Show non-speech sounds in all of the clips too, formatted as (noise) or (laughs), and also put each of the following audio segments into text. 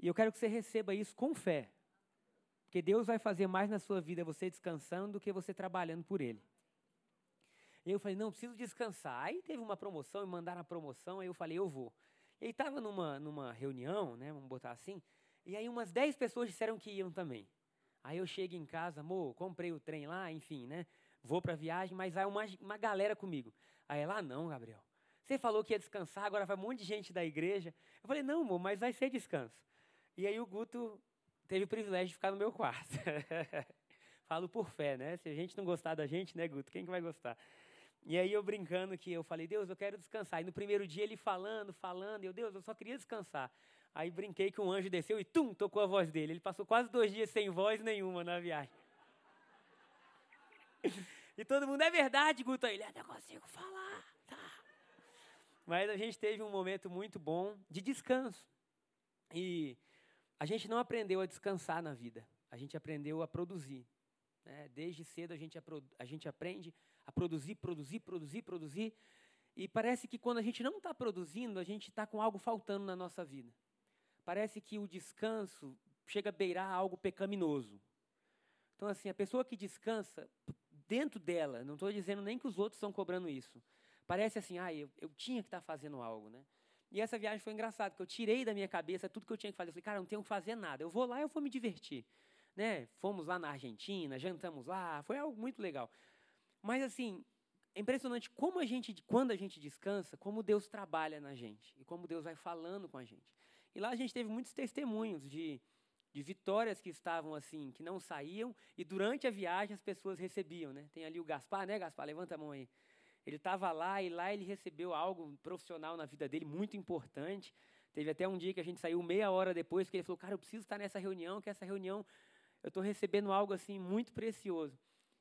E eu quero que você receba isso com fé. Porque Deus vai fazer mais na sua vida você descansando do que você trabalhando por Ele. E eu falei, não, preciso descansar. Aí teve uma promoção, me mandaram a promoção, aí eu falei, eu vou. E estava numa, numa reunião, né, vamos botar assim, e aí umas 10 pessoas disseram que iam também. Aí eu chego em casa, amor, comprei o trem lá, enfim, né, vou para a viagem, mas vai uma, uma galera comigo. Aí ela, ah, não, Gabriel, você falou que ia descansar, agora vai um monte de gente da igreja. Eu falei, não, amor, mas vai ser descanso. E aí o Guto teve o privilégio de ficar no meu quarto. (laughs) Falo por fé, né? Se a gente não gostar da gente, né, Guto? Quem que vai gostar? E aí eu brincando que eu falei, Deus, eu quero descansar. E no primeiro dia ele falando, falando, eu, Deus, eu só queria descansar. Aí brinquei que um anjo desceu e tum, tocou a voz dele. Ele passou quase dois dias sem voz nenhuma na viagem. (laughs) e todo mundo, é verdade, Guto? Ele, eu não consigo falar. Tá. Mas a gente teve um momento muito bom de descanso. E a gente não aprendeu a descansar na vida, a gente aprendeu a produzir. Né? Desde cedo a gente, a gente aprende a produzir, produzir, produzir, produzir. E parece que quando a gente não está produzindo, a gente está com algo faltando na nossa vida. Parece que o descanso chega a beirar algo pecaminoso. Então, assim, a pessoa que descansa, dentro dela, não estou dizendo nem que os outros estão cobrando isso. Parece assim, ah, eu, eu tinha que estar tá fazendo algo, né? E essa viagem foi engraçada, porque eu tirei da minha cabeça tudo que eu tinha que fazer. Eu falei, cara, não tenho que fazer nada. Eu vou lá e eu vou me divertir. Né? Fomos lá na Argentina, jantamos lá, foi algo muito legal. Mas assim, é impressionante como a gente, quando a gente descansa, como Deus trabalha na gente e como Deus vai falando com a gente. E lá a gente teve muitos testemunhos de, de vitórias que estavam assim, que não saíam, e durante a viagem as pessoas recebiam, né? Tem ali o Gaspar, né, Gaspar? Levanta a mão aí. Ele estava lá e lá ele recebeu algo profissional na vida dele muito importante. Teve até um dia que a gente saiu meia hora depois, que ele falou: Cara, eu preciso estar nessa reunião, que essa reunião eu estou recebendo algo assim muito precioso.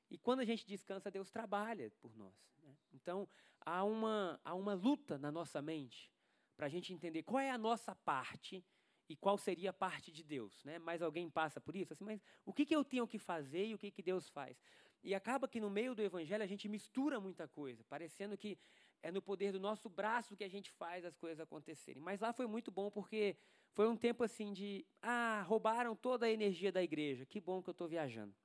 E quando a gente descansa, Deus trabalha por nós. Né? Então, há uma, há uma luta na nossa mente para a gente entender qual é a nossa parte e qual seria a parte de Deus. Né? Mais alguém passa por isso? Assim, mas o que, que eu tenho que fazer e o que, que Deus faz? E acaba que no meio do evangelho a gente mistura muita coisa, parecendo que é no poder do nosso braço que a gente faz as coisas acontecerem. Mas lá foi muito bom porque foi um tempo assim de, ah, roubaram toda a energia da igreja. Que bom que eu estou viajando.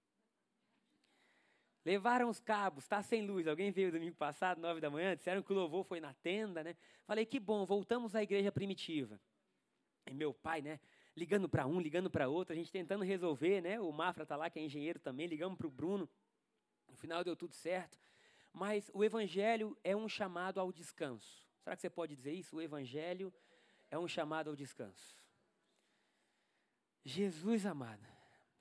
Levaram os cabos, está sem luz. Alguém veio domingo passado, nove da manhã, disseram que o louvor foi na tenda, né? Falei, que bom, voltamos à igreja primitiva. E meu pai, né? Ligando para um, ligando para outro, a gente tentando resolver, né? O Mafra está lá, que é engenheiro também, ligamos para o Bruno. No final deu tudo certo. Mas o Evangelho é um chamado ao descanso. Será que você pode dizer isso? O Evangelho é um chamado ao descanso. Jesus amado,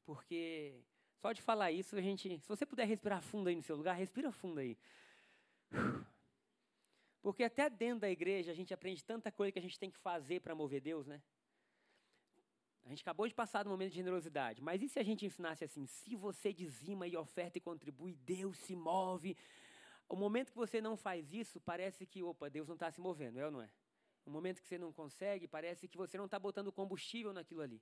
porque só de falar isso a gente. Se você puder respirar fundo aí no seu lugar, respira fundo aí. Porque até dentro da igreja a gente aprende tanta coisa que a gente tem que fazer para mover Deus, né? A gente acabou de passar no momento de generosidade, mas e se a gente ensinasse assim: se você dizima e oferta e contribui, Deus se move. O momento que você não faz isso, parece que, opa, Deus não está se movendo, é ou não é? O momento que você não consegue, parece que você não está botando combustível naquilo ali.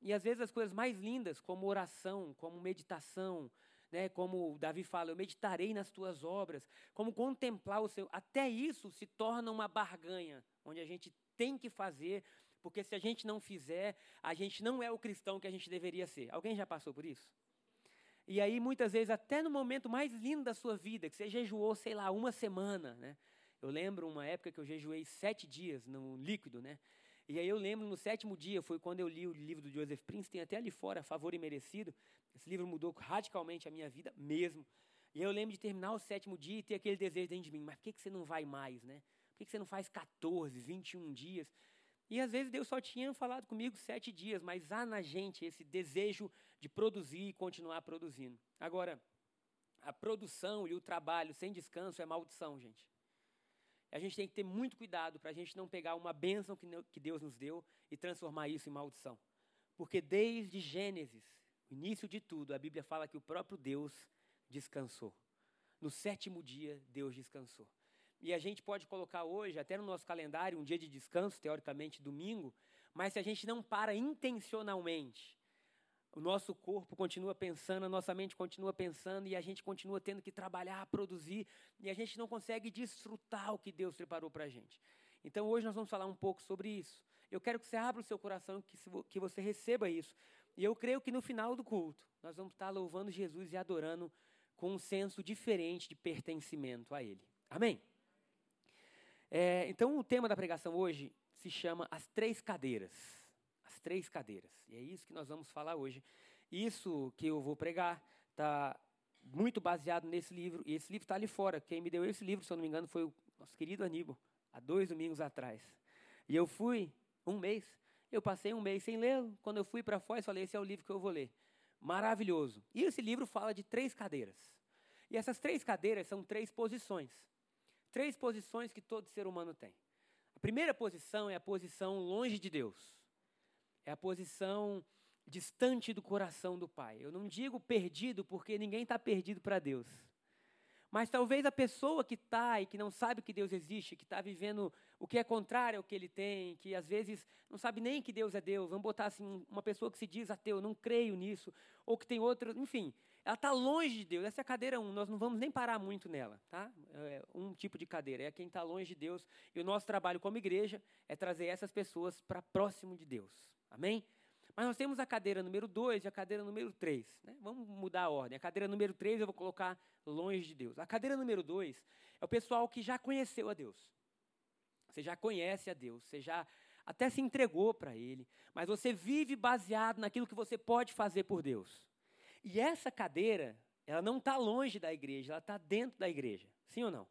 E às vezes as coisas mais lindas, como oração, como meditação, né, como Davi fala, eu meditarei nas tuas obras, como contemplar o seu. Até isso se torna uma barganha, onde a gente tem que fazer porque se a gente não fizer, a gente não é o cristão que a gente deveria ser. Alguém já passou por isso? E aí, muitas vezes, até no momento mais lindo da sua vida, que você jejuou, sei lá, uma semana, né? Eu lembro uma época que eu jejuei sete dias no líquido, né? E aí eu lembro no sétimo dia, foi quando eu li o livro do Joseph Prince, tem até ali fora, Favor e Merecido. Esse livro mudou radicalmente a minha vida mesmo. E aí eu lembro de terminar o sétimo dia e ter aquele desejo dentro de mim, mas por que, que você não vai mais, né? Por que, que você não faz 14, 21 dias? E às vezes Deus só tinha falado comigo sete dias, mas há na gente esse desejo de produzir e continuar produzindo. Agora, a produção e o trabalho sem descanso é maldição, gente. a gente tem que ter muito cuidado para a gente não pegar uma bênção que Deus nos deu e transformar isso em maldição. Porque desde Gênesis, o início de tudo, a Bíblia fala que o próprio Deus descansou. No sétimo dia, Deus descansou. E a gente pode colocar hoje, até no nosso calendário, um dia de descanso, teoricamente domingo, mas se a gente não para intencionalmente, o nosso corpo continua pensando, a nossa mente continua pensando e a gente continua tendo que trabalhar, produzir e a gente não consegue desfrutar o que Deus preparou para a gente. Então hoje nós vamos falar um pouco sobre isso. Eu quero que você abra o seu coração, que, que você receba isso. E eu creio que no final do culto nós vamos estar louvando Jesus e adorando com um senso diferente de pertencimento a Ele. Amém? É, então o tema da pregação hoje se chama As Três Cadeiras três cadeiras. E é isso que nós vamos falar hoje. Isso que eu vou pregar está muito baseado nesse livro, e esse livro está ali fora. Quem me deu esse livro, se eu não me engano, foi o nosso querido Aníbal, há dois domingos atrás. E eu fui um mês, eu passei um mês sem lê-lo. Quando eu fui para fora, eu falei: esse é o livro que eu vou ler. Maravilhoso. E esse livro fala de três cadeiras. E essas três cadeiras são três posições. Três posições que todo ser humano tem. A primeira posição é a posição longe de Deus. É a posição distante do coração do Pai. Eu não digo perdido, porque ninguém está perdido para Deus. Mas talvez a pessoa que está e que não sabe que Deus existe, que está vivendo o que é contrário ao que ele tem, que às vezes não sabe nem que Deus é Deus, vamos botar assim, uma pessoa que se diz ateu, não creio nisso, ou que tem outra, enfim, ela está longe de Deus. Essa é a cadeira 1, um, nós não vamos nem parar muito nela, tá? É um tipo de cadeira, é quem está longe de Deus. E o nosso trabalho como igreja é trazer essas pessoas para próximo de Deus. Amém? Mas nós temos a cadeira número 2 e a cadeira número 3. Né? Vamos mudar a ordem. A cadeira número 3 eu vou colocar longe de Deus. A cadeira número 2 é o pessoal que já conheceu a Deus. Você já conhece a Deus, você já até se entregou para Ele, mas você vive baseado naquilo que você pode fazer por Deus. E essa cadeira, ela não está longe da igreja, ela está dentro da igreja. Sim ou não?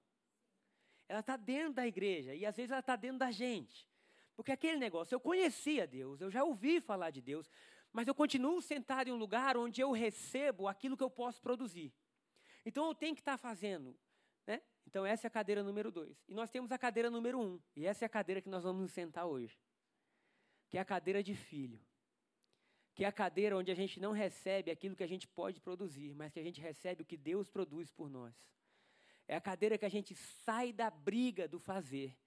Ela está dentro da igreja e às vezes ela está dentro da gente. Porque aquele negócio, eu conhecia Deus, eu já ouvi falar de Deus, mas eu continuo sentado em um lugar onde eu recebo aquilo que eu posso produzir. Então eu tenho que estar fazendo. Né? Então essa é a cadeira número dois. E nós temos a cadeira número um. E essa é a cadeira que nós vamos nos sentar hoje. Que é a cadeira de filho. Que é a cadeira onde a gente não recebe aquilo que a gente pode produzir, mas que a gente recebe o que Deus produz por nós. É a cadeira que a gente sai da briga do fazer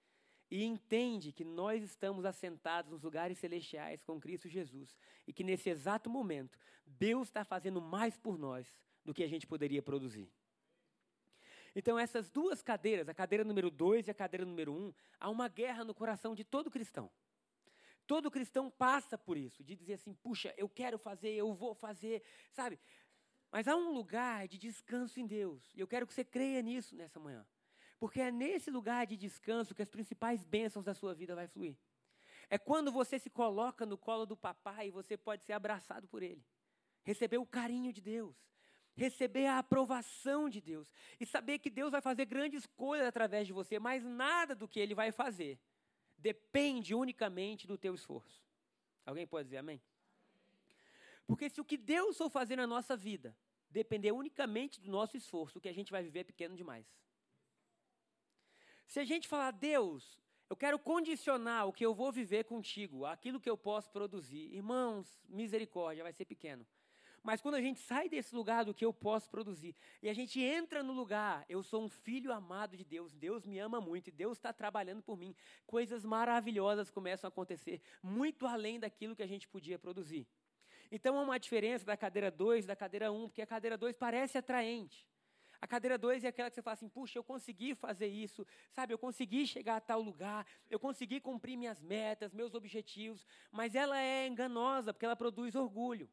e entende que nós estamos assentados nos lugares celestiais com Cristo Jesus e que nesse exato momento Deus está fazendo mais por nós do que a gente poderia produzir. Então, essas duas cadeiras, a cadeira número dois e a cadeira número um, há uma guerra no coração de todo cristão. Todo cristão passa por isso, de dizer assim: puxa, eu quero fazer, eu vou fazer, sabe? Mas há um lugar de descanso em Deus, e eu quero que você creia nisso nessa manhã. Porque é nesse lugar de descanso que as principais bênçãos da sua vida vai fluir. É quando você se coloca no colo do papai e você pode ser abraçado por ele. Receber o carinho de Deus. Receber a aprovação de Deus. E saber que Deus vai fazer grandes coisas através de você, mas nada do que ele vai fazer depende unicamente do teu esforço. Alguém pode dizer amém? Porque se o que Deus for fazer na nossa vida depender unicamente do nosso esforço, o que a gente vai viver é pequeno demais. Se a gente falar, Deus, eu quero condicionar o que eu vou viver contigo, aquilo que eu posso produzir, irmãos, misericórdia, vai ser pequeno. Mas quando a gente sai desse lugar do que eu posso produzir e a gente entra no lugar, eu sou um filho amado de Deus, Deus me ama muito e Deus está trabalhando por mim, coisas maravilhosas começam a acontecer, muito além daquilo que a gente podia produzir. Então há uma diferença da cadeira 2 da cadeira 1, um, porque a cadeira 2 parece atraente. A cadeira 2 é aquela que você fala assim: puxa, eu consegui fazer isso, sabe? Eu consegui chegar a tal lugar, eu consegui cumprir minhas metas, meus objetivos, mas ela é enganosa porque ela produz orgulho.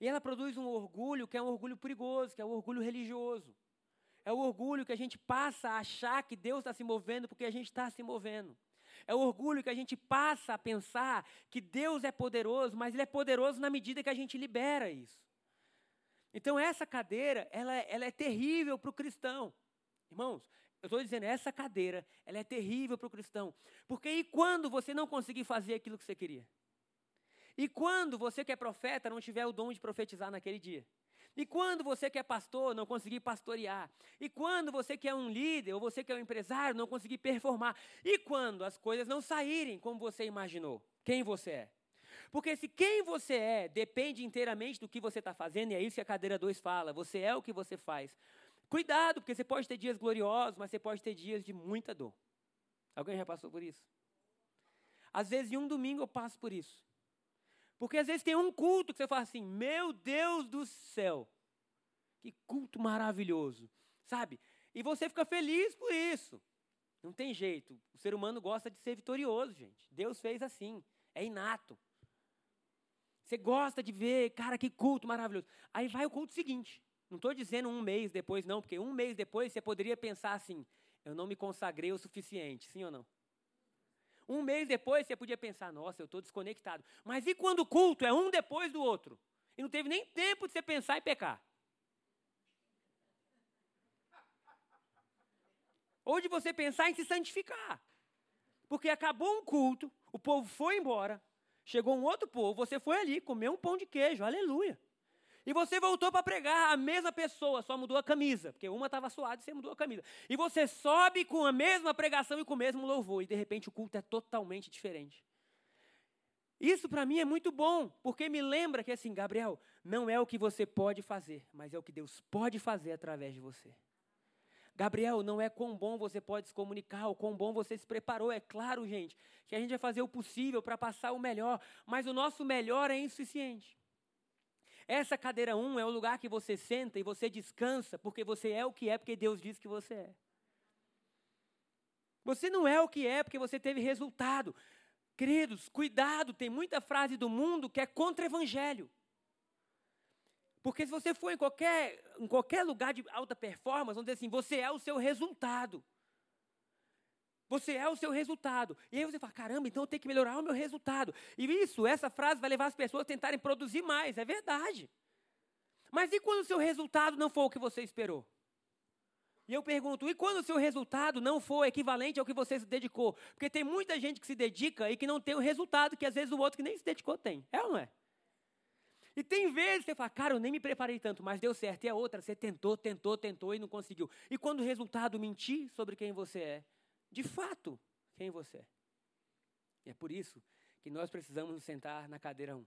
E ela produz um orgulho que é um orgulho perigoso, que é o um orgulho religioso. É o orgulho que a gente passa a achar que Deus está se movendo porque a gente está se movendo. É o orgulho que a gente passa a pensar que Deus é poderoso, mas Ele é poderoso na medida que a gente libera isso. Então essa cadeira, ela, ela é terrível para o cristão. Irmãos, eu estou dizendo, essa cadeira, ela é terrível para o cristão. Porque e quando você não conseguir fazer aquilo que você queria? E quando você que é profeta não tiver o dom de profetizar naquele dia? E quando você que é pastor não conseguir pastorear? E quando você que é um líder ou você que é um empresário não conseguir performar? E quando as coisas não saírem como você imaginou? Quem você é? Porque se quem você é depende inteiramente do que você está fazendo, e é isso que a cadeira 2 fala, você é o que você faz. Cuidado, porque você pode ter dias gloriosos, mas você pode ter dias de muita dor. Alguém já passou por isso? Às vezes, em um domingo eu passo por isso. Porque às vezes tem um culto que você fala assim: Meu Deus do céu, que culto maravilhoso, sabe? E você fica feliz por isso. Não tem jeito. O ser humano gosta de ser vitorioso, gente. Deus fez assim. É inato. Você gosta de ver, cara, que culto maravilhoso. Aí vai o culto seguinte. Não estou dizendo um mês depois, não, porque um mês depois você poderia pensar assim: eu não me consagrei o suficiente, sim ou não? Um mês depois você podia pensar: nossa, eu estou desconectado. Mas e quando o culto é um depois do outro? E não teve nem tempo de você pensar em pecar. Ou de você pensar em se santificar. Porque acabou um culto, o povo foi embora, chegou um outro povo, você foi ali, comeu um pão de queijo, aleluia. E você voltou para pregar a mesma pessoa, só mudou a camisa, porque uma estava suada e você mudou a camisa. E você sobe com a mesma pregação e com o mesmo louvor, e de repente o culto é totalmente diferente. Isso para mim é muito bom, porque me lembra que assim, Gabriel, não é o que você pode fazer, mas é o que Deus pode fazer através de você. Gabriel, não é quão bom você pode se comunicar, ou quão bom você se preparou. É claro, gente, que a gente vai fazer o possível para passar o melhor, mas o nosso melhor é insuficiente. Essa cadeira 1 um é o lugar que você senta e você descansa, porque você é o que é, porque Deus diz que você é. Você não é o que é porque você teve resultado. Queridos, cuidado, tem muita frase do mundo que é contra o evangelho. Porque se você for em qualquer, em qualquer lugar de alta performance, vamos dizer assim, você é o seu resultado. Você é o seu resultado. E aí você fala, caramba, então eu tenho que melhorar o meu resultado. E isso, essa frase vai levar as pessoas a tentarem produzir mais. É verdade. Mas e quando o seu resultado não for o que você esperou? E eu pergunto, e quando o seu resultado não for equivalente ao que você se dedicou? Porque tem muita gente que se dedica e que não tem o resultado que às vezes o outro que nem se dedicou tem. É ou não é? E tem vezes que você fala, cara, eu nem me preparei tanto, mas deu certo. E a outra, você tentou, tentou, tentou e não conseguiu. E quando o resultado mentir sobre quem você é, de fato quem você é. E é por isso que nós precisamos nos sentar na cadeira 1.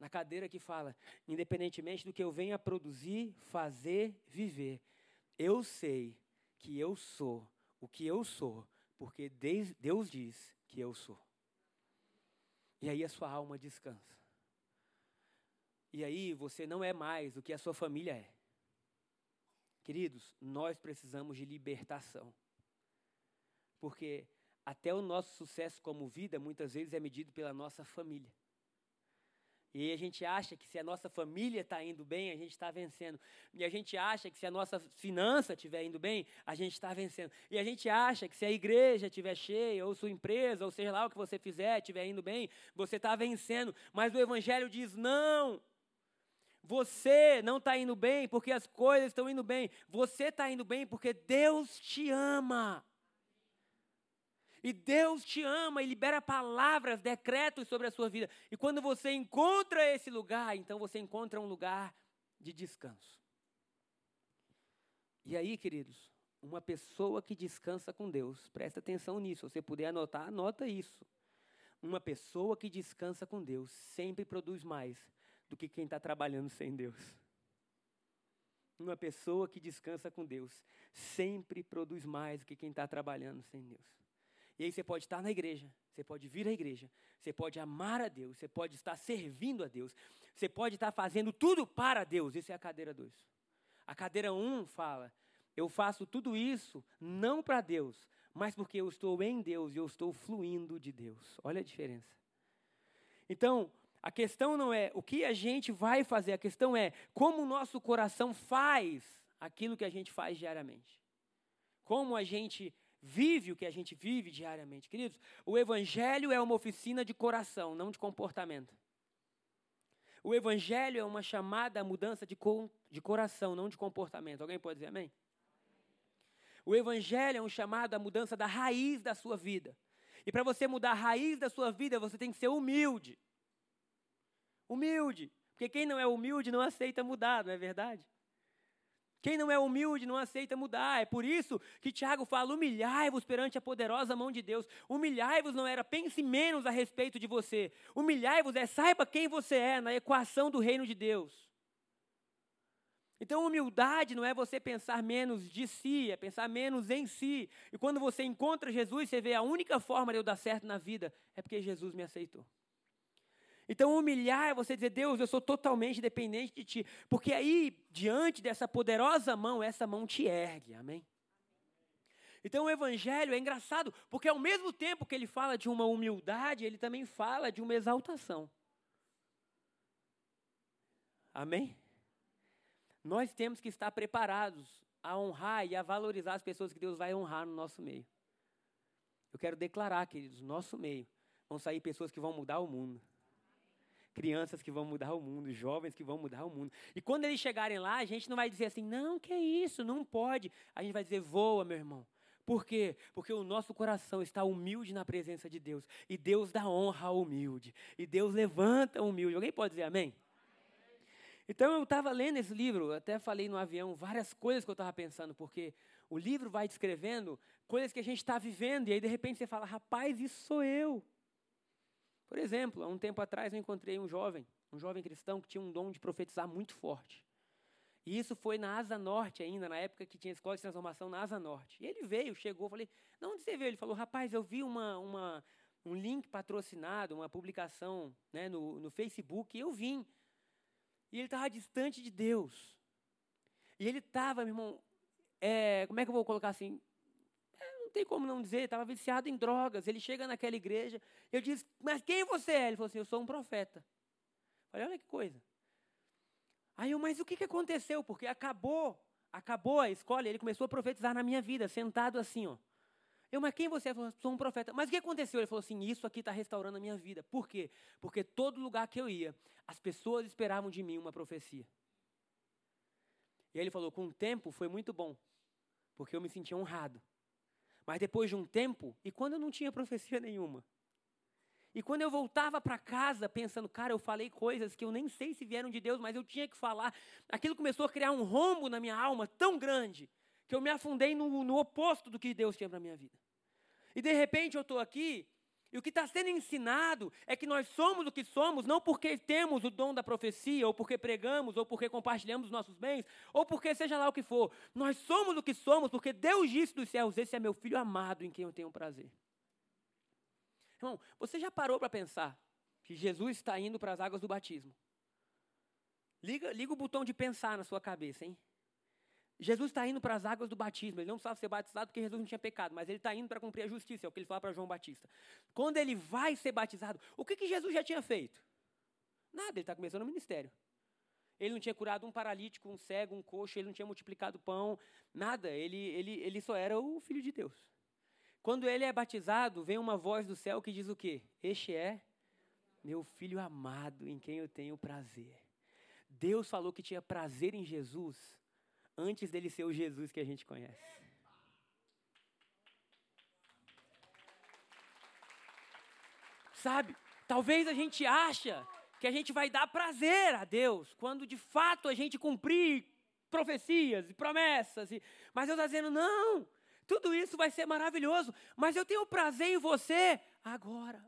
Na cadeira que fala, independentemente do que eu venha produzir, fazer, viver, eu sei que eu sou o que eu sou, porque Deus diz que eu sou. E aí a sua alma descansa. E aí você não é mais o que a sua família é. Queridos, nós precisamos de libertação. Porque até o nosso sucesso como vida muitas vezes é medido pela nossa família. E a gente acha que se a nossa família está indo bem, a gente está vencendo. E a gente acha que se a nossa finança estiver indo bem, a gente está vencendo. E a gente acha que se a igreja estiver cheia, ou sua empresa, ou seja lá o que você fizer, estiver indo bem, você está vencendo. Mas o Evangelho diz: não. Você não está indo bem porque as coisas estão indo bem. Você está indo bem porque Deus te ama. E Deus te ama e libera palavras, decretos sobre a sua vida. E quando você encontra esse lugar, então você encontra um lugar de descanso. E aí, queridos, uma pessoa que descansa com Deus, presta atenção nisso. Se você puder anotar, anota isso. Uma pessoa que descansa com Deus sempre produz mais do que quem está trabalhando sem Deus. Uma pessoa que descansa com Deus sempre produz mais do que quem está trabalhando sem Deus. E aí você pode estar na igreja, você pode vir à igreja, você pode amar a Deus, você pode estar servindo a Deus, você pode estar fazendo tudo para Deus. Isso é a cadeira 2. A cadeira 1 um fala: eu faço tudo isso não para Deus, mas porque eu estou em Deus e eu estou fluindo de Deus. Olha a diferença. Então, a questão não é o que a gente vai fazer, a questão é como o nosso coração faz aquilo que a gente faz diariamente. Como a gente vive o que a gente vive diariamente. Queridos, o Evangelho é uma oficina de coração, não de comportamento. O Evangelho é uma chamada à mudança de, co de coração, não de comportamento. Alguém pode dizer amém? O Evangelho é um chamado à mudança da raiz da sua vida. E para você mudar a raiz da sua vida, você tem que ser humilde. Humilde. Porque quem não é humilde não aceita mudar, não é verdade? Quem não é humilde não aceita mudar. É por isso que Tiago fala: humilhai-vos perante a poderosa mão de Deus. Humilhai-vos não era pense menos a respeito de você. Humilhai-vos é saiba quem você é na equação do reino de Deus. Então, humildade não é você pensar menos de si, é pensar menos em si. E quando você encontra Jesus, você vê a única forma de eu dar certo na vida é porque Jesus me aceitou. Então, humilhar é você dizer, Deus, eu sou totalmente dependente de Ti. Porque aí, diante dessa poderosa mão, essa mão te ergue. Amém? Então, o Evangelho é engraçado, porque ao mesmo tempo que ele fala de uma humildade, ele também fala de uma exaltação. Amém? Nós temos que estar preparados a honrar e a valorizar as pessoas que Deus vai honrar no nosso meio. Eu quero declarar, queridos, no nosso meio vão sair pessoas que vão mudar o mundo crianças que vão mudar o mundo, jovens que vão mudar o mundo. E quando eles chegarem lá, a gente não vai dizer assim, não, que isso, não pode. A gente vai dizer, voa, meu irmão. Por quê? Porque o nosso coração está humilde na presença de Deus. E Deus dá honra ao humilde. E Deus levanta o humilde. Alguém pode dizer amém? Então eu estava lendo esse livro, até falei no avião várias coisas que eu estava pensando, porque o livro vai descrevendo coisas que a gente está vivendo, e aí de repente você fala, rapaz, isso sou eu. Por exemplo, há um tempo atrás eu encontrei um jovem, um jovem cristão que tinha um dom de profetizar muito forte. E isso foi na Asa Norte ainda, na época que tinha escola de transformação na Asa Norte. E ele veio, chegou, falei, não, onde você veio? Ele falou, rapaz, eu vi uma, uma, um link patrocinado, uma publicação né, no, no Facebook, e eu vim. E ele estava distante de Deus. E ele estava, meu irmão, é, como é que eu vou colocar assim? Não tem como não dizer, estava viciado em drogas. Ele chega naquela igreja, eu disse, mas quem você é? Ele falou assim, eu sou um profeta. Eu falei, olha que coisa. Aí eu, mas o que, que aconteceu? Porque acabou, acabou a escola, ele começou a profetizar na minha vida, sentado assim, ó. Eu, mas quem você é? Falou, sou um profeta. Mas o que aconteceu? Ele falou assim, isso aqui está restaurando a minha vida. Por quê? Porque todo lugar que eu ia, as pessoas esperavam de mim uma profecia. E aí ele falou, com o tempo foi muito bom, porque eu me sentia honrado. Mas depois de um tempo, e quando eu não tinha profecia (laughs) nenhuma? E quando eu voltava para casa pensando, cara, eu falei coisas que eu nem sei se vieram de Deus, mas eu tinha que falar, aquilo começou a criar um rombo na minha alma tão grande que eu me afundei no, no oposto do que Deus tinha para minha vida. E de repente eu estou aqui e o que está sendo ensinado é que nós somos o que somos, não porque temos o dom da profecia, ou porque pregamos, ou porque compartilhamos nossos bens, ou porque seja lá o que for. Nós somos o que somos porque Deus disse dos céus: Esse é meu filho amado em quem eu tenho prazer. Irmão, você já parou para pensar que Jesus está indo para as águas do batismo? Liga, liga o botão de pensar na sua cabeça, hein? Jesus está indo para as águas do batismo. Ele não precisava ser batizado porque Jesus não tinha pecado, mas ele está indo para cumprir a justiça, é o que ele fala para João Batista. Quando ele vai ser batizado, o que, que Jesus já tinha feito? Nada, ele está começando o ministério. Ele não tinha curado um paralítico, um cego, um coxo, ele não tinha multiplicado pão, nada. Ele, ele, ele só era o filho de Deus. Quando ele é batizado, vem uma voz do céu que diz o quê? Este é meu filho amado, em quem eu tenho prazer. Deus falou que tinha prazer em Jesus antes dele ser o Jesus que a gente conhece. Sabe? Talvez a gente acha que a gente vai dar prazer a Deus quando de fato a gente cumprir profecias e promessas. E... Mas Deus está dizendo: não, tudo isso vai ser maravilhoso, mas eu tenho prazer em você agora.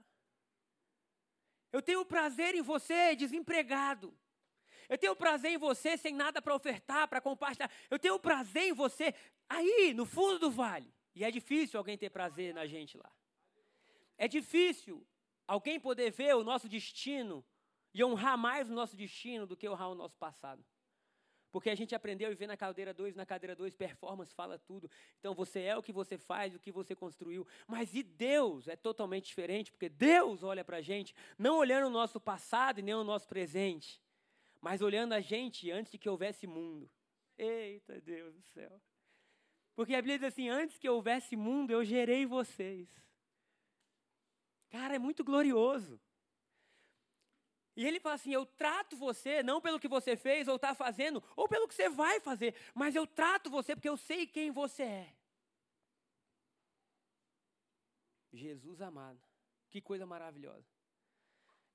Eu tenho prazer em você desempregado. Eu tenho prazer em você sem nada para ofertar, para compartilhar. Eu tenho prazer em você aí, no fundo do vale. E é difícil alguém ter prazer na gente lá. É difícil alguém poder ver o nosso destino e honrar mais o nosso destino do que honrar o nosso passado. Porque a gente aprendeu a viver na cadeira 2, na cadeira 2, performance fala tudo. Então você é o que você faz, o que você construiu. Mas e Deus é totalmente diferente, porque Deus olha para a gente, não olhando o nosso passado e nem o nosso presente, mas olhando a gente antes de que houvesse mundo. Eita Deus do céu. Porque a Bíblia diz assim: antes que houvesse mundo, eu gerei vocês. Cara, é muito glorioso. E ele fala assim: eu trato você não pelo que você fez ou está fazendo, ou pelo que você vai fazer, mas eu trato você porque eu sei quem você é. Jesus amado, que coisa maravilhosa.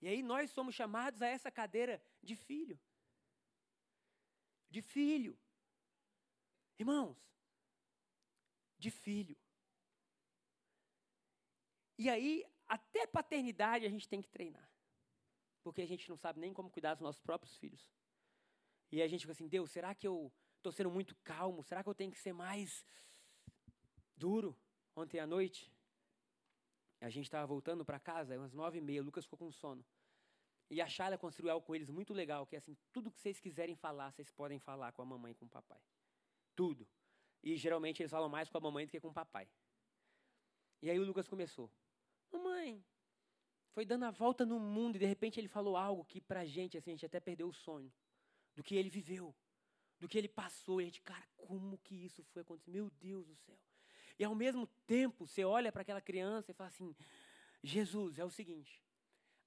E aí nós somos chamados a essa cadeira de filho. De filho. Irmãos, de filho. E aí, até paternidade a gente tem que treinar. Porque a gente não sabe nem como cuidar dos nossos próprios filhos. E a gente fica assim, Deus, será que eu estou sendo muito calmo? Será que eu tenho que ser mais duro? Ontem à noite, a gente estava voltando para casa, umas nove e meia, o Lucas ficou com sono. E a Shayla construiu algo com eles muito legal, que é assim, tudo que vocês quiserem falar, vocês podem falar com a mamãe e com o papai. Tudo. E geralmente eles falam mais com a mamãe do que com o papai. E aí o Lucas começou. Mamãe, foi dando a volta no mundo e de repente ele falou algo que pra gente, assim, a gente até perdeu o sonho. Do que ele viveu, do que ele passou. E a gente, cara, como que isso foi acontecer? Meu Deus do céu. E ao mesmo tempo, você olha para aquela criança e fala assim: Jesus, é o seguinte.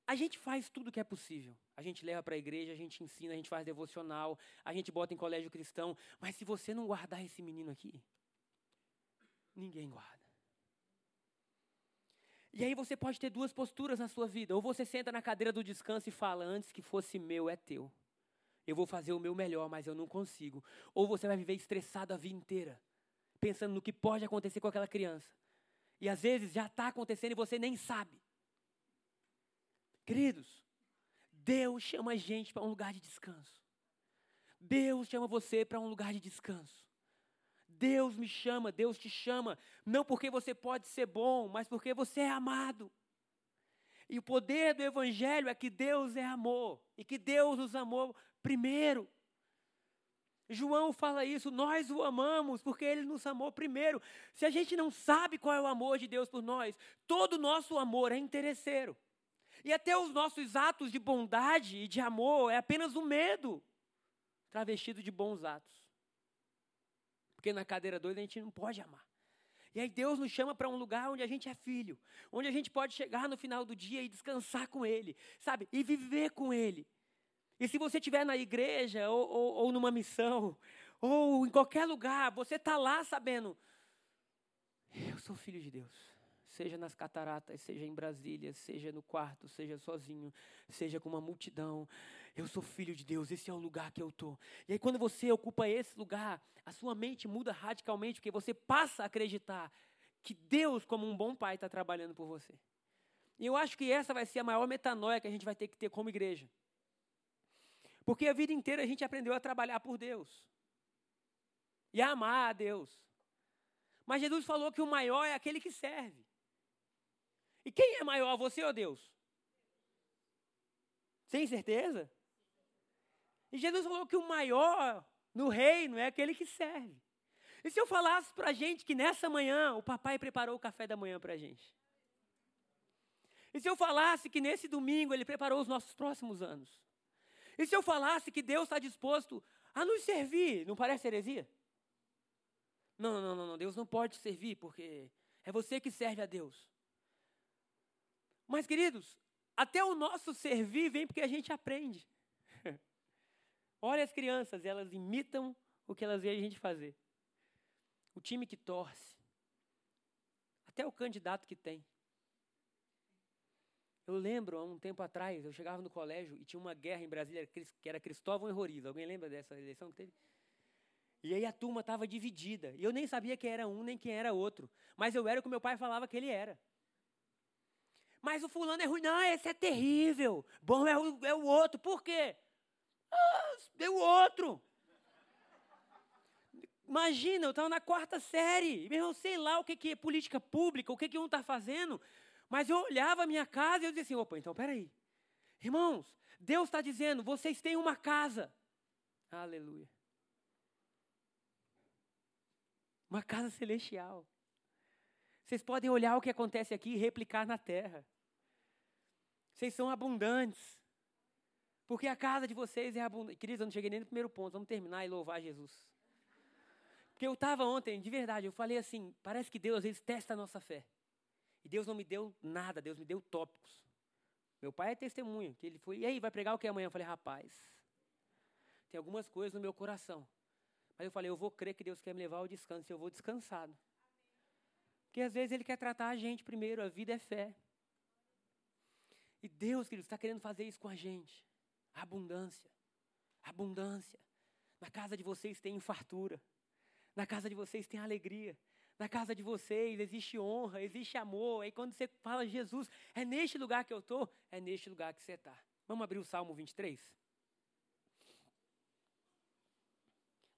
A gente faz tudo que é possível. A gente leva para a igreja, a gente ensina, a gente faz devocional, a gente bota em colégio cristão. Mas se você não guardar esse menino aqui, ninguém guarda. E aí você pode ter duas posturas na sua vida. Ou você senta na cadeira do descanso e fala: Antes que fosse meu, é teu. Eu vou fazer o meu melhor, mas eu não consigo. Ou você vai viver estressado a vida inteira, pensando no que pode acontecer com aquela criança. E às vezes já está acontecendo e você nem sabe. Queridos, Deus chama a gente para um lugar de descanso. Deus chama você para um lugar de descanso. Deus me chama, Deus te chama, não porque você pode ser bom, mas porque você é amado. E o poder do Evangelho é que Deus é amor e que Deus nos amou primeiro. João fala isso, nós o amamos porque ele nos amou primeiro. Se a gente não sabe qual é o amor de Deus por nós, todo o nosso amor é interesseiro. E até os nossos atos de bondade e de amor é apenas o medo travestido de bons atos. Porque na cadeira doida a gente não pode amar. E aí Deus nos chama para um lugar onde a gente é filho, onde a gente pode chegar no final do dia e descansar com Ele, sabe? E viver com Ele. E se você estiver na igreja, ou, ou, ou, numa missão, ou em qualquer lugar, você está lá sabendo, eu sou filho de Deus seja nas cataratas, seja em Brasília, seja no quarto, seja sozinho, seja com uma multidão. Eu sou filho de Deus, esse é o lugar que eu estou. E aí, quando você ocupa esse lugar, a sua mente muda radicalmente, porque você passa a acreditar que Deus, como um bom pai, está trabalhando por você. E eu acho que essa vai ser a maior metanoia que a gente vai ter que ter como igreja. Porque a vida inteira a gente aprendeu a trabalhar por Deus. E a amar a Deus. Mas Jesus falou que o maior é aquele que serve. E quem é maior, você ou Deus? Sem certeza? E Jesus falou que o maior no reino é aquele que serve. E se eu falasse para a gente que nessa manhã o papai preparou o café da manhã para a gente? E se eu falasse que nesse domingo ele preparou os nossos próximos anos? E se eu falasse que Deus está disposto a nos servir, não parece heresia? Não, não, não, não, Deus não pode servir porque é você que serve a Deus. Mas, queridos, até o nosso servir vem porque a gente aprende. (laughs) Olha as crianças, elas imitam o que elas veem a gente fazer. O time que torce. Até o candidato que tem. Eu lembro, há um tempo atrás, eu chegava no colégio e tinha uma guerra em Brasília que era Cristóvão e Roriz. Alguém lembra dessa eleição que teve? E aí a turma estava dividida. E eu nem sabia quem era um nem quem era outro. Mas eu era o que meu pai falava que ele era. Mas o fulano é ruim. Não, esse é terrível. Bom é o, é o outro. Por quê? Ah, é o outro. Imagina, eu estava na quarta série. Eu sei lá o que, que é política pública, o que, que um está fazendo. Mas eu olhava a minha casa e eu dizia assim, opa, então peraí. Irmãos, Deus está dizendo, vocês têm uma casa. Aleluia. Uma casa celestial. Vocês podem olhar o que acontece aqui e replicar na terra. Vocês são abundantes. Porque a casa de vocês é abundante. Queridos, eu não cheguei nem no primeiro ponto. Vamos terminar e louvar Jesus. Porque eu estava ontem, de verdade, eu falei assim: parece que Deus às vezes testa a nossa fé. E Deus não me deu nada, Deus me deu tópicos. Meu pai é testemunha, que ele foi, e aí, vai pregar o que amanhã? Eu falei, rapaz, tem algumas coisas no meu coração. Mas eu falei, eu vou crer que Deus quer me levar ao descanso, e eu vou descansado. Porque às vezes Ele quer tratar a gente primeiro, a vida é fé. E Deus, queridos, está querendo fazer isso com a gente. Abundância. Abundância. Na casa de vocês tem fartura. Na casa de vocês tem alegria. Na casa de vocês existe honra, existe amor. Aí quando você fala Jesus, é neste lugar que eu estou, é neste lugar que você está. Vamos abrir o Salmo 23?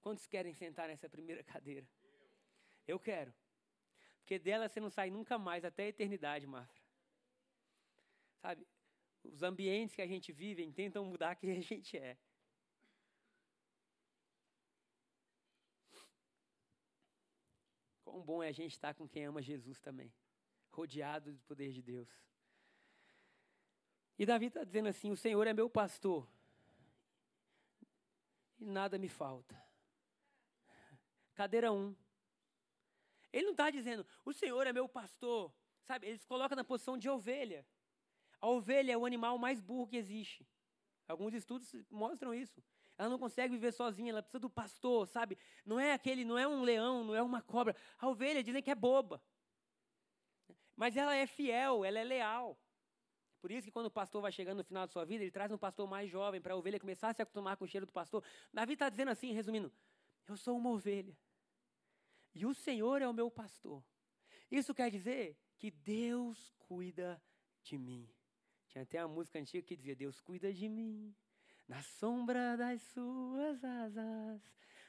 Quantos querem sentar nessa primeira (laughs) cadeira? Eu quero. Porque dela você não sai nunca mais, até a eternidade, Mafra. Sabe, os ambientes que a gente vive tentam mudar quem a gente é. Quão bom é a gente estar com quem ama Jesus também, rodeado do poder de Deus. E Davi está dizendo assim: O Senhor é meu pastor, e nada me falta. Cadeira 1. Um. Ele não está dizendo, o Senhor é meu pastor. Sabe, ele se coloca na posição de ovelha. A ovelha é o animal mais burro que existe. Alguns estudos mostram isso. Ela não consegue viver sozinha, ela precisa do pastor, sabe? Não é aquele, não é um leão, não é uma cobra. A ovelha dizem que é boba. Mas ela é fiel, ela é leal. Por isso que quando o pastor vai chegando no final da sua vida, ele traz um pastor mais jovem para a ovelha começar a se acostumar com o cheiro do pastor. Davi está dizendo assim, resumindo: Eu sou uma ovelha. E o Senhor é o meu pastor. Isso quer dizer que Deus cuida de mim. Tinha até uma música antiga que dizia: Deus cuida de mim. Na sombra das suas asas,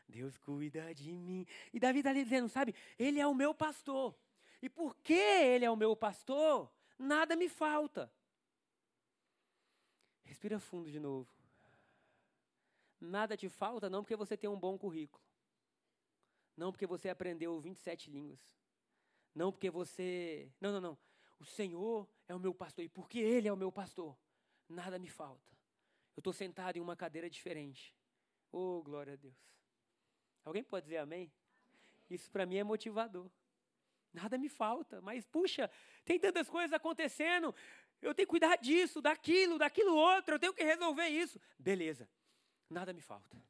Deus cuida de mim. E Davi está ali dizendo, sabe, Ele é o meu pastor. E porque Ele é o meu pastor, nada me falta. Respira fundo de novo. Nada te falta, não porque você tem um bom currículo. Não porque você aprendeu 27 línguas. Não porque você. Não, não, não. O Senhor é o meu pastor. E porque Ele é o meu pastor, nada me falta. Eu estou sentado em uma cadeira diferente. Oh, glória a Deus. Alguém pode dizer amém? Isso para mim é motivador. Nada me falta, mas puxa, tem tantas coisas acontecendo. Eu tenho que cuidar disso, daquilo, daquilo outro, eu tenho que resolver isso. Beleza, nada me falta.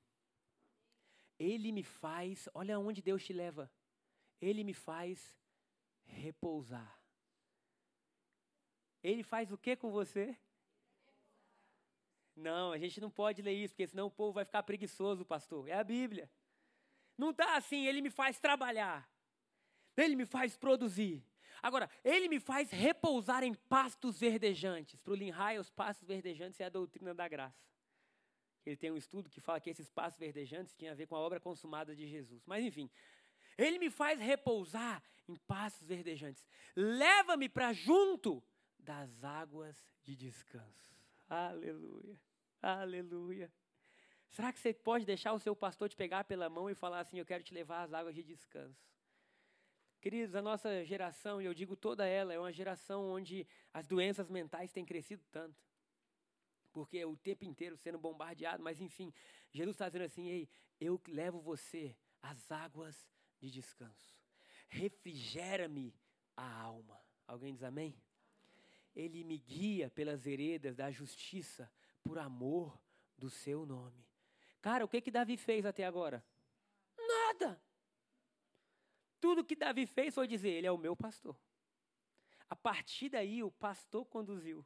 Ele me faz, olha onde Deus te leva. Ele me faz repousar. Ele faz o que com você? Não, a gente não pode ler isso, porque senão o povo vai ficar preguiçoso, pastor. É a Bíblia. Não está assim, ele me faz trabalhar. Ele me faz produzir. Agora, ele me faz repousar em pastos verdejantes. Para o Linhai, os pastos verdejantes é a doutrina da graça. Ele tem um estudo que fala que esses pastos verdejantes tinham a ver com a obra consumada de Jesus. Mas, enfim, ele me faz repousar em pastos verdejantes. Leva-me para junto das águas de descanso. Aleluia, aleluia. Será que você pode deixar o seu pastor te pegar pela mão e falar assim: Eu quero te levar às águas de descanso? Queridos, a nossa geração, e eu digo toda ela, é uma geração onde as doenças mentais têm crescido tanto. Porque o tempo inteiro sendo bombardeado, mas enfim, Jesus está dizendo assim: ei, eu levo você às águas de descanso. Refrigera-me a alma. Alguém diz amém? Ele me guia pelas veredas da justiça por amor do seu nome. Cara, o que que Davi fez até agora? Nada. Tudo que Davi fez foi dizer: Ele é o meu pastor. A partir daí, o pastor conduziu.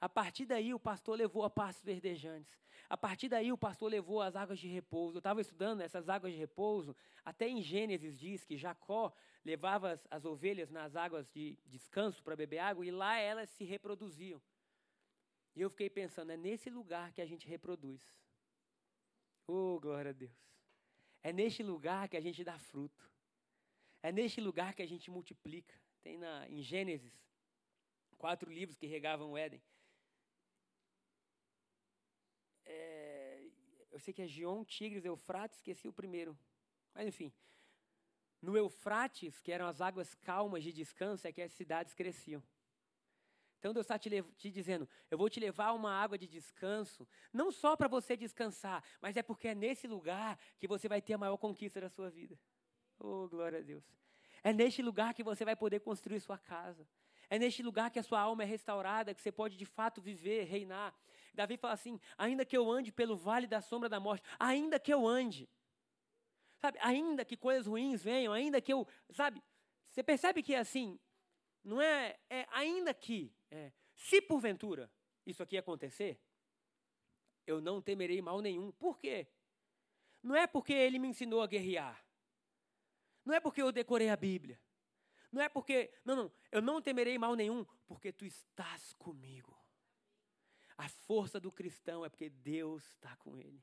A partir daí, o pastor levou a pastos verdejantes. A partir daí, o pastor levou as águas de repouso. Eu estava estudando essas águas de repouso. Até em Gênesis diz que Jacó levava as, as ovelhas nas águas de descanso para beber água e lá elas se reproduziam. E eu fiquei pensando, é nesse lugar que a gente reproduz. Oh, glória a Deus. É neste lugar que a gente dá fruto. É neste lugar que a gente multiplica. Tem na, em Gênesis quatro livros que regavam o Éden. É, eu sei que é Gion, Tigres, Eufrates, esqueci o primeiro. Mas enfim. No Eufrates, que eram as águas calmas de descanso, é que as cidades cresciam. Então Deus está te, te, dizendo: eu vou te levar uma água de descanso, não só para você descansar, mas é porque é nesse lugar que você vai ter a maior conquista da sua vida. Oh, glória a Deus. É neste lugar que você vai poder construir sua casa. É neste lugar que a sua alma é restaurada, que você pode de fato viver, reinar. Davi fala assim: ainda que eu ande pelo vale da sombra da morte, ainda que eu ande. Sabe, ainda que coisas ruins venham, ainda que eu. Sabe, você percebe que é assim, não é, é ainda que. É, Se porventura isso aqui acontecer, eu não temerei mal nenhum. Por quê? Não é porque ele me ensinou a guerrear. Não é porque eu decorei a Bíblia. Não é porque. Não, não. Eu não temerei mal nenhum, porque tu estás comigo. A força do cristão é porque Deus está com ele.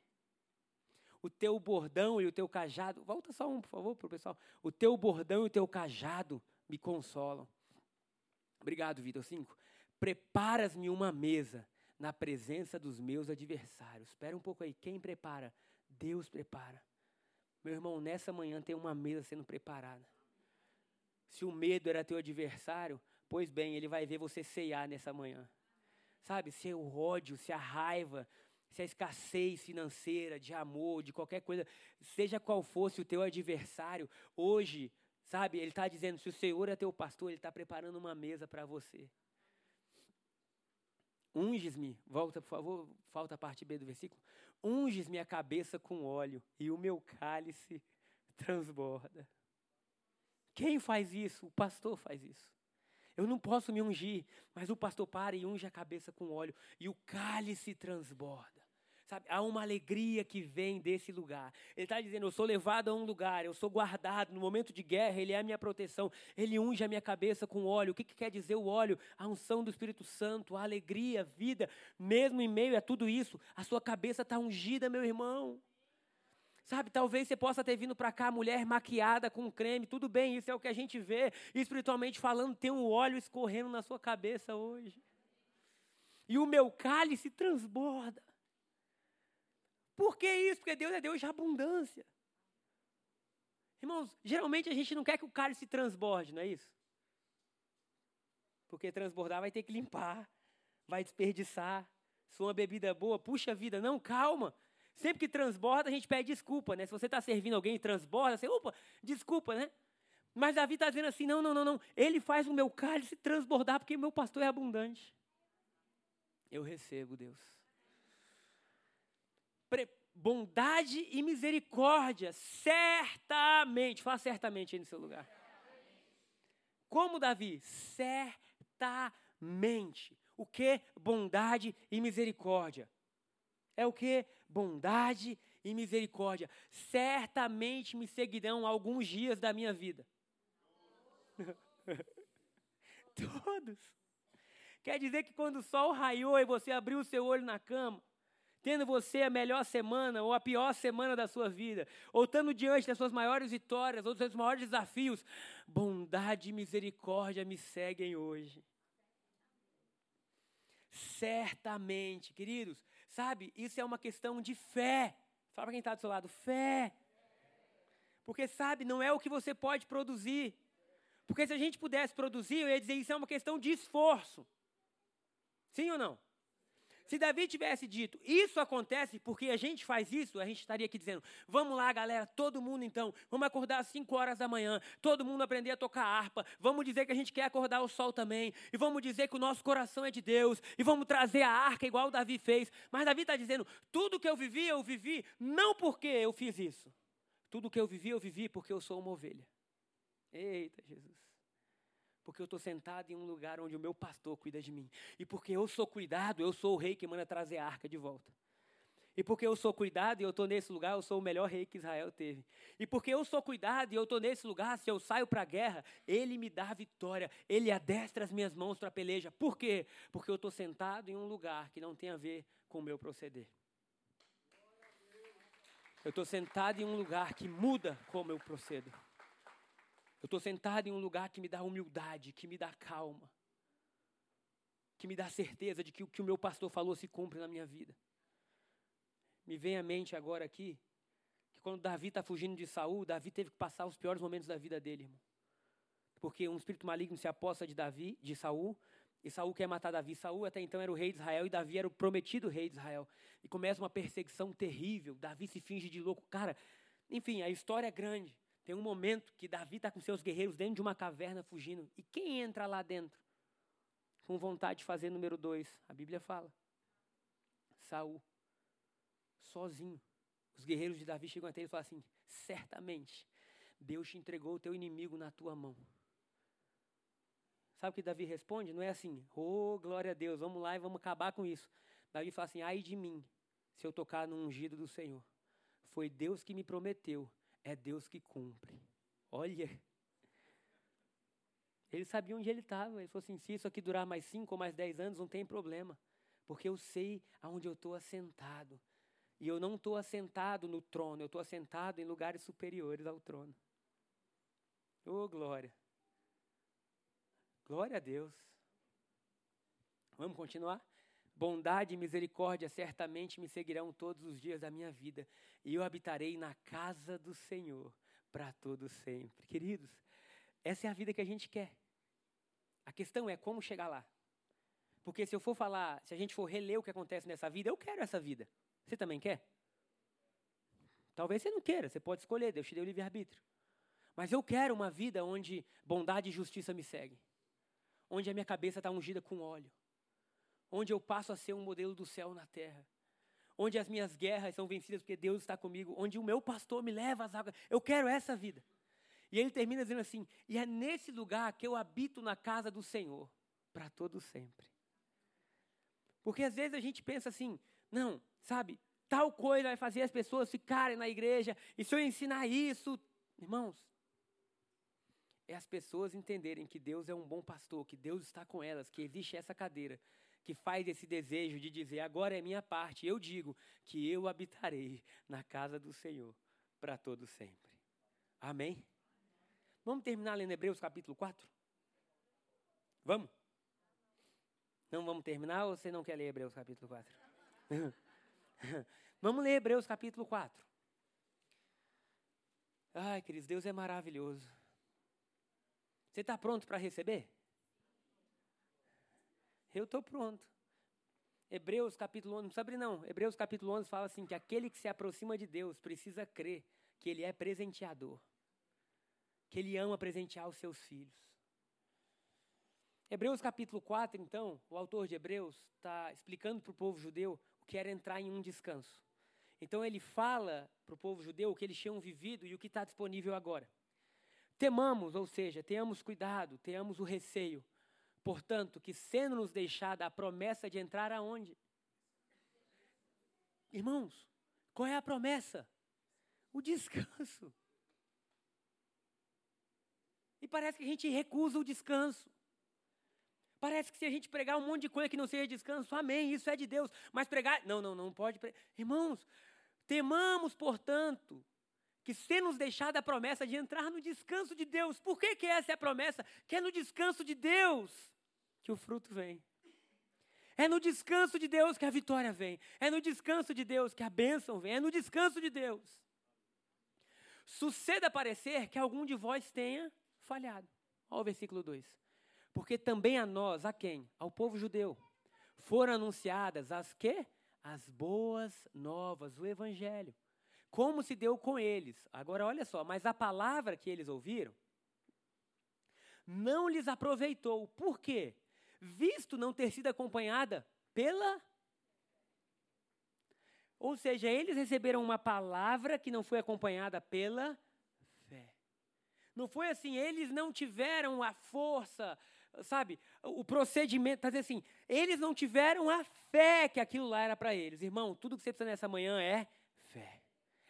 O teu bordão e o teu cajado. Volta só um, por favor, para o pessoal. O teu bordão e o teu cajado me consolam. Obrigado, Vitor. Cinco. Preparas-me uma mesa na presença dos meus adversários. Espera um pouco aí. Quem prepara? Deus prepara. Meu irmão, nessa manhã tem uma mesa sendo preparada. Se o medo era teu adversário, pois bem, ele vai ver você ceiar nessa manhã. Sabe, se o ódio, se a raiva, se a escassez financeira, de amor, de qualquer coisa, seja qual fosse o teu adversário, hoje, sabe, ele está dizendo: se o Senhor é teu pastor, ele está preparando uma mesa para você. Unges-me, volta por favor, falta a parte B do versículo. Unges-me a cabeça com óleo e o meu cálice (laughs) transborda. Quem faz isso? O pastor faz isso. Eu não posso me ungir, mas o pastor para e unge a cabeça com óleo e o cálice transborda. Sabe, há uma alegria que vem desse lugar. Ele está dizendo: Eu sou levado a um lugar, eu sou guardado. No momento de guerra, Ele é a minha proteção. Ele unge a minha cabeça com óleo. O que, que quer dizer o óleo? A unção do Espírito Santo, a alegria, a vida. Mesmo em meio a tudo isso, a sua cabeça está ungida, meu irmão. Sabe, talvez você possa ter vindo para cá, mulher maquiada com creme, tudo bem, isso é o que a gente vê. Espiritualmente falando, tem um óleo escorrendo na sua cabeça hoje. E o meu cálice transborda. Por que isso? Porque Deus é Deus de abundância. Irmãos, geralmente a gente não quer que o cálice transborde, não é isso? Porque transbordar vai ter que limpar, vai desperdiçar. Se uma bebida é boa, puxa vida, não, calma. Sempre que transborda, a gente pede desculpa, né? Se você está servindo alguém e transborda, você, opa, desculpa, né? Mas Davi está dizendo assim: não, não, não, não. Ele faz o meu cálice transbordar porque meu pastor é abundante. Eu recebo, Deus. Pre bondade e misericórdia, certamente. Fala certamente aí no seu lugar. Como Davi? Certamente. O que? Bondade e misericórdia. É o que? Bondade e misericórdia. Certamente me seguirão alguns dias da minha vida. (laughs) Todos. Quer dizer que quando o sol raiou e você abriu o seu olho na cama, tendo você a melhor semana ou a pior semana da sua vida, ou estando diante das suas maiores vitórias ou dos seus maiores desafios, bondade e misericórdia me seguem hoje. Certamente, queridos, Sabe, isso é uma questão de fé. Fala para quem está do seu lado, fé. Porque, sabe, não é o que você pode produzir. Porque se a gente pudesse produzir, eu ia dizer isso é uma questão de esforço. Sim ou não? Se Davi tivesse dito, isso acontece porque a gente faz isso, a gente estaria aqui dizendo, vamos lá, galera, todo mundo então, vamos acordar às 5 horas da manhã, todo mundo aprender a tocar harpa, vamos dizer que a gente quer acordar o sol também, e vamos dizer que o nosso coração é de Deus, e vamos trazer a arca igual Davi fez. Mas Davi está dizendo, tudo que eu vivi, eu vivi, não porque eu fiz isso. Tudo que eu vivi, eu vivi porque eu sou uma ovelha. Eita, Jesus porque eu estou sentado em um lugar onde o meu pastor cuida de mim. E porque eu sou cuidado, eu sou o rei que manda trazer a arca de volta. E porque eu sou cuidado e eu estou nesse lugar, eu sou o melhor rei que Israel teve. E porque eu sou cuidado e eu estou nesse lugar, se eu saio para a guerra, ele me dá a vitória. Ele adestra as minhas mãos para a peleja. Por quê? Porque eu estou sentado em um lugar que não tem a ver com o meu proceder. Eu estou sentado em um lugar que muda como eu procedo. Eu estou sentado em um lugar que me dá humildade, que me dá calma, que me dá certeza de que o que o meu pastor falou se cumpre na minha vida. Me vem à mente agora aqui que quando Davi está fugindo de Saul, Davi teve que passar os piores momentos da vida dele, irmão. Porque um espírito maligno se aposta de Davi, de Saul, e Saul quer matar Davi. Saul até então era o rei de Israel e Davi era o prometido rei de Israel. E começa uma perseguição terrível. Davi se finge de louco. Cara, enfim, a história é grande. Tem um momento que Davi está com seus guerreiros dentro de uma caverna fugindo. E quem entra lá dentro? Com vontade de fazer número dois. A Bíblia fala. Saul. Sozinho. Os guerreiros de Davi chegam até ele e falam assim: certamente Deus te entregou o teu inimigo na tua mão. Sabe o que Davi responde? Não é assim, oh, glória a Deus, vamos lá e vamos acabar com isso. Davi fala assim, ai de mim, se eu tocar no ungido do Senhor. Foi Deus que me prometeu, é Deus que cumpre. Olha. Ele sabia onde ele estava. Ele falou assim: se isso aqui durar mais cinco ou mais dez anos, não tem problema. Porque eu sei aonde eu estou assentado. E eu não estou assentado no trono, eu estou assentado em lugares superiores ao trono. Oh, glória. Glória a Deus. Vamos continuar? Bondade e misericórdia certamente me seguirão todos os dias da minha vida, e eu habitarei na casa do Senhor para todo sempre. Queridos, essa é a vida que a gente quer. A questão é como chegar lá. Porque se eu for falar, se a gente for reler o que acontece nessa vida, eu quero essa vida. Você também quer? Talvez você não queira, você pode escolher, Deus te deu livre-arbítrio. Mas eu quero uma vida onde bondade e justiça me seguem. Onde a minha cabeça está ungida com óleo. Onde eu passo a ser um modelo do céu na terra. Onde as minhas guerras são vencidas porque Deus está comigo. Onde o meu pastor me leva às águas. Eu quero essa vida. E ele termina dizendo assim: E é nesse lugar que eu habito na casa do Senhor, para todo sempre. Porque às vezes a gente pensa assim: não, sabe, tal coisa vai fazer as pessoas ficarem na igreja, e se eu ensinar isso, irmãos, é as pessoas entenderem que Deus é um bom pastor, que Deus está com elas, que existe essa cadeira, que faz esse desejo de dizer: agora é minha parte, eu digo que eu habitarei na casa do Senhor para todo sempre. Amém? Vamos terminar lendo Hebreus capítulo 4? Vamos? Não vamos terminar ou você não quer ler Hebreus capítulo 4? (laughs) vamos ler Hebreus capítulo 4. Ai, queridos, Deus é maravilhoso. Você está pronto para receber? Eu estou pronto. Hebreus capítulo 11, não sabe não, Hebreus capítulo 11 fala assim, que aquele que se aproxima de Deus precisa crer que Ele é presenteador. Que Ele ama presentear os seus filhos. Hebreus capítulo 4, então, o autor de Hebreus está explicando para o povo judeu o que era entrar em um descanso. Então ele fala para o povo judeu o que eles tinham vivido e o que está disponível agora. Temamos, ou seja, tenhamos cuidado, tenhamos o receio. Portanto, que sendo nos deixada a promessa de entrar aonde? Irmãos, qual é a promessa? O descanso. E parece que a gente recusa o descanso. Parece que se a gente pregar um monte de coisa que não seja descanso, amém, isso é de Deus. Mas pregar, não, não, não pode. Pregar. Irmãos, temamos, portanto, que se nos deixado a promessa de entrar no descanso de Deus. Por que, que essa é a promessa? Que é no descanso de Deus que o fruto vem. É no descanso de Deus que a vitória vem. É no descanso de Deus que a bênção vem. É no descanso de Deus. Suceda parecer que algum de vós tenha falhado. Olha o versículo 2. Porque também a nós, a quem? Ao povo judeu, foram anunciadas as que? As boas novas, o evangelho. Como se deu com eles. Agora olha só, mas a palavra que eles ouviram não lhes aproveitou. Por quê? Visto não ter sido acompanhada pela ou seja, eles receberam uma palavra que não foi acompanhada pela fé. Não foi assim, eles não tiveram a força, sabe, o procedimento, está dizendo assim, eles não tiveram a fé que aquilo lá era para eles. Irmão, tudo que você precisa nessa manhã é fé.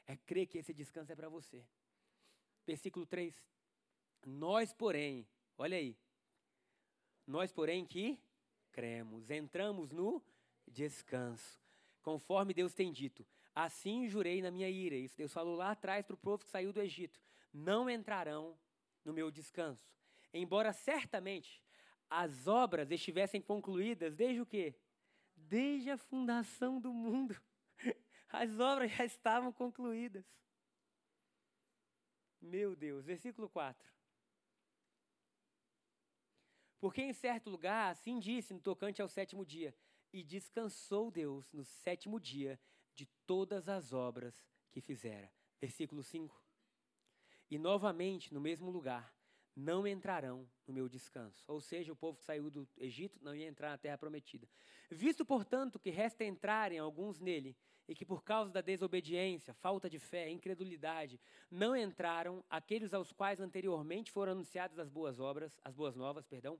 É crer que esse descanso é para você. Versículo 3. Nós, porém, olha aí. Nós, porém, que cremos, entramos no descanso, conforme Deus tem dito. Assim jurei na minha ira. Isso Deus falou lá atrás para o povo que saiu do Egito. Não entrarão no meu descanso. Embora certamente as obras estivessem concluídas desde o quê? Desde a fundação do mundo. (laughs) As obras já estavam concluídas. Meu Deus, versículo 4. Porque em certo lugar, assim disse no tocante ao sétimo dia, e descansou Deus no sétimo dia de todas as obras que fizera. Versículo 5. E novamente, no mesmo lugar, não entrarão no meu descanso. Ou seja, o povo que saiu do Egito não ia entrar na terra prometida. Visto, portanto, que resta entrarem alguns nele, e que por causa da desobediência, falta de fé, incredulidade, não entraram aqueles aos quais anteriormente foram anunciadas as boas obras, as boas novas, perdão,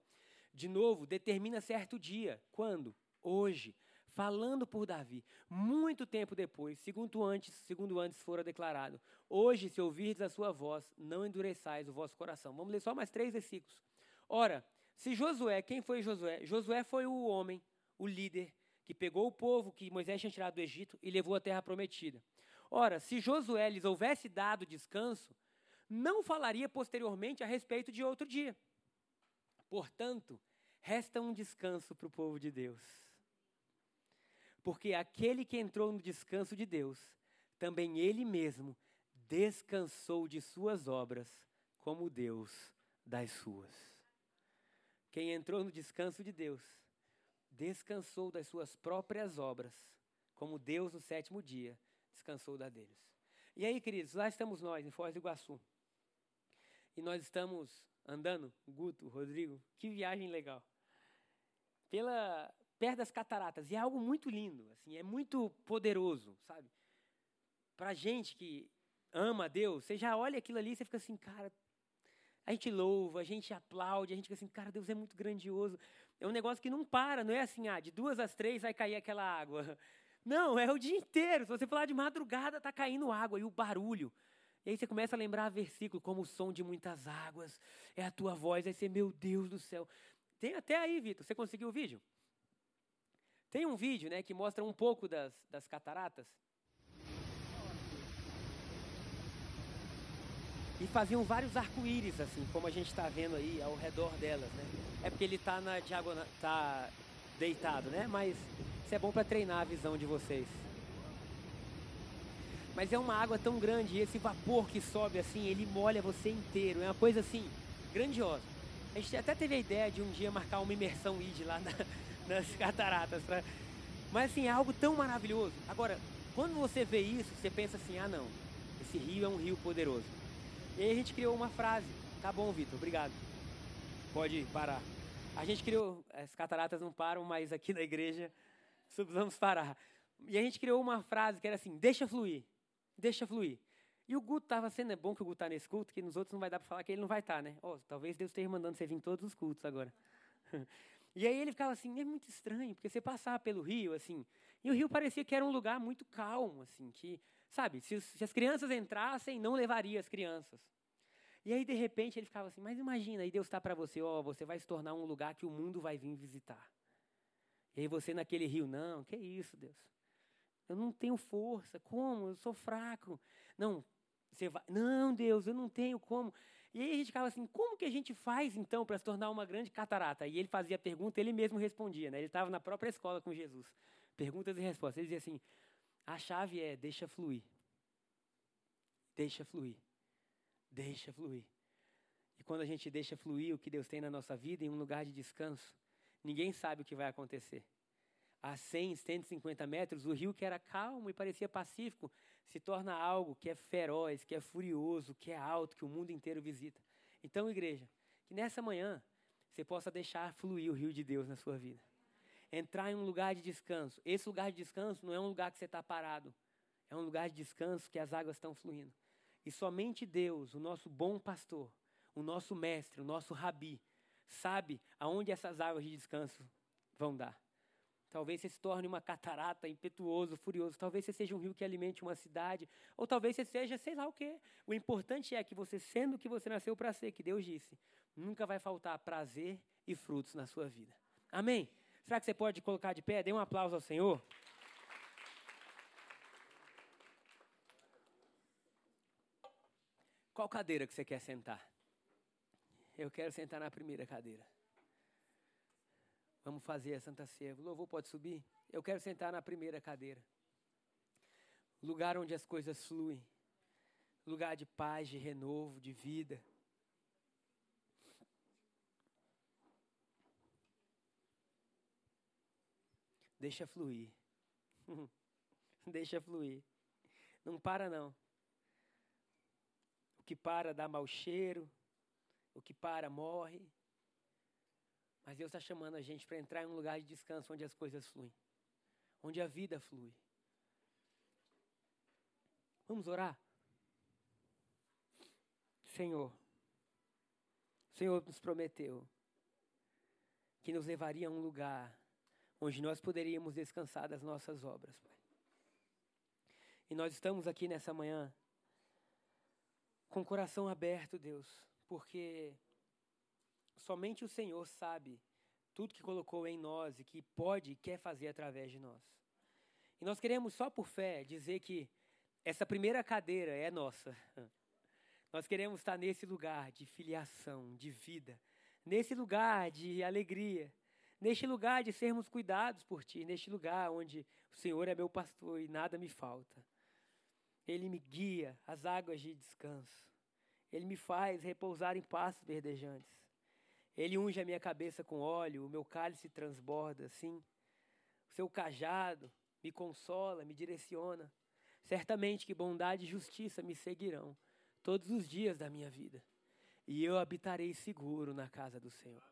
De novo, determina certo dia. Quando? Hoje. Falando por Davi, muito tempo depois, segundo antes, segundo antes fora declarado. Hoje, se ouvirdes a sua voz, não endureçais o vosso coração. Vamos ler só mais três versículos. Ora, se Josué, quem foi Josué? Josué foi o homem, o líder, que pegou o povo que Moisés tinha tirado do Egito e levou à terra prometida. Ora, se Josué lhes houvesse dado descanso, não falaria posteriormente a respeito de outro dia. Portanto, resta um descanso para o povo de Deus. Porque aquele que entrou no descanso de Deus, também ele mesmo descansou de suas obras, como Deus das suas. Quem entrou no descanso de Deus, descansou das suas próprias obras, como Deus no sétimo dia descansou da deles. E aí, queridos, lá estamos nós, em Foz do Iguaçu. E nós estamos andando, Guto, Rodrigo, que viagem legal. Pela perto das cataratas, e é algo muito lindo, assim, é muito poderoso, sabe? Pra gente que ama a Deus, você já olha aquilo ali e você fica assim, cara, a gente louva, a gente aplaude, a gente fica assim, cara, Deus é muito grandioso. É um negócio que não para, não é assim, ah, de duas às três vai cair aquela água. (laughs) Não, é o dia inteiro. Se você falar de madrugada, está caindo água e o barulho. E aí você começa a lembrar versículo como o som de muitas águas, é a tua voz, aí você, meu Deus do céu. Tem até aí, Vitor, você conseguiu o vídeo? Tem um vídeo né, que mostra um pouco das, das cataratas. E faziam vários arco-íris, assim, como a gente está vendo aí ao redor delas, né? É porque ele está na diagonal, tá deitado, né? Mas isso é bom para treinar a visão de vocês. Mas é uma água tão grande, e esse vapor que sobe assim, ele molha você inteiro. É uma coisa assim, grandiosa. A gente até teve a ideia de um dia marcar uma imersão ID lá na, (laughs) nas cataratas. Pra... Mas assim, é algo tão maravilhoso. Agora, quando você vê isso, você pensa assim, ah não, esse rio é um rio poderoso. E aí a gente criou uma frase. Tá bom, Vitor, obrigado. Pode parar. A gente criou, as cataratas não param, mas aqui na igreja precisamos parar. E a gente criou uma frase que era assim: deixa fluir, deixa fluir. E o Guto estava sendo, é bom que o Guto está nesse culto, que nos outros não vai dar para falar que ele não vai estar, tá, né? Oh, talvez Deus esteja mandando você vir em todos os cultos agora. (laughs) e aí ele ficava assim, é muito estranho, porque você passava pelo rio, assim, e o rio parecia que era um lugar muito calmo, assim, que, sabe, se, se as crianças entrassem, não levaria as crianças. E aí, de repente, ele ficava assim, mas imagina, aí Deus está para você, ó, você vai se tornar um lugar que o mundo vai vir visitar. E aí você naquele rio, não, que isso, Deus? Eu não tenho força, como? Eu sou fraco. Não, você vai, não, Deus, eu não tenho como. E aí a gente ficava assim, como que a gente faz então para se tornar uma grande catarata? E ele fazia a pergunta, ele mesmo respondia, né? Ele estava na própria escola com Jesus. Perguntas e respostas. Ele dizia assim: a chave é deixa fluir. Deixa fluir. Deixa fluir. E quando a gente deixa fluir o que Deus tem na nossa vida em um lugar de descanso, ninguém sabe o que vai acontecer. A 100, 150 metros, o rio que era calmo e parecia pacífico se torna algo que é feroz, que é furioso, que é alto, que o mundo inteiro visita. Então, igreja, que nessa manhã você possa deixar fluir o rio de Deus na sua vida. Entrar em um lugar de descanso. Esse lugar de descanso não é um lugar que você está parado. É um lugar de descanso que as águas estão fluindo. E somente Deus, o nosso bom pastor, o nosso mestre, o nosso rabi, sabe aonde essas águas de descanso vão dar. Talvez você se torne uma catarata, impetuoso, furioso. Talvez você seja um rio que alimente uma cidade. Ou talvez você seja, sei lá o quê. O importante é que você, sendo o que você nasceu para ser, que Deus disse, nunca vai faltar prazer e frutos na sua vida. Amém? Será que você pode colocar de pé? Dê um aplauso ao Senhor. Qual cadeira que você quer sentar? Eu quero sentar na primeira cadeira. Vamos fazer a Santa Ceia. O louvor pode subir? Eu quero sentar na primeira cadeira. Lugar onde as coisas fluem. Lugar de paz, de renovo, de vida. Deixa fluir. (laughs) Deixa fluir. Não para não. O que para dá mau cheiro. O que para morre. Mas Deus está chamando a gente para entrar em um lugar de descanso onde as coisas fluem, onde a vida flui. Vamos orar? Senhor, o Senhor nos prometeu que nos levaria a um lugar onde nós poderíamos descansar das nossas obras, Pai. E nós estamos aqui nessa manhã com o coração aberto, Deus, porque somente o Senhor sabe tudo que colocou em nós e que pode e quer fazer através de nós. E nós queremos, só por fé, dizer que essa primeira cadeira é nossa. (laughs) Nós queremos estar nesse lugar de filiação, de vida, nesse lugar de alegria, neste lugar de sermos cuidados por Ti, neste lugar onde o Senhor é meu pastor e nada me falta. Ele me guia às águas de descanso. Ele me faz repousar em pastos verdejantes. Ele unge a minha cabeça com óleo, o meu cálice transborda, sim. O seu cajado me consola, me direciona. Certamente que bondade e justiça me seguirão todos os dias da minha vida. E eu habitarei seguro na casa do Senhor.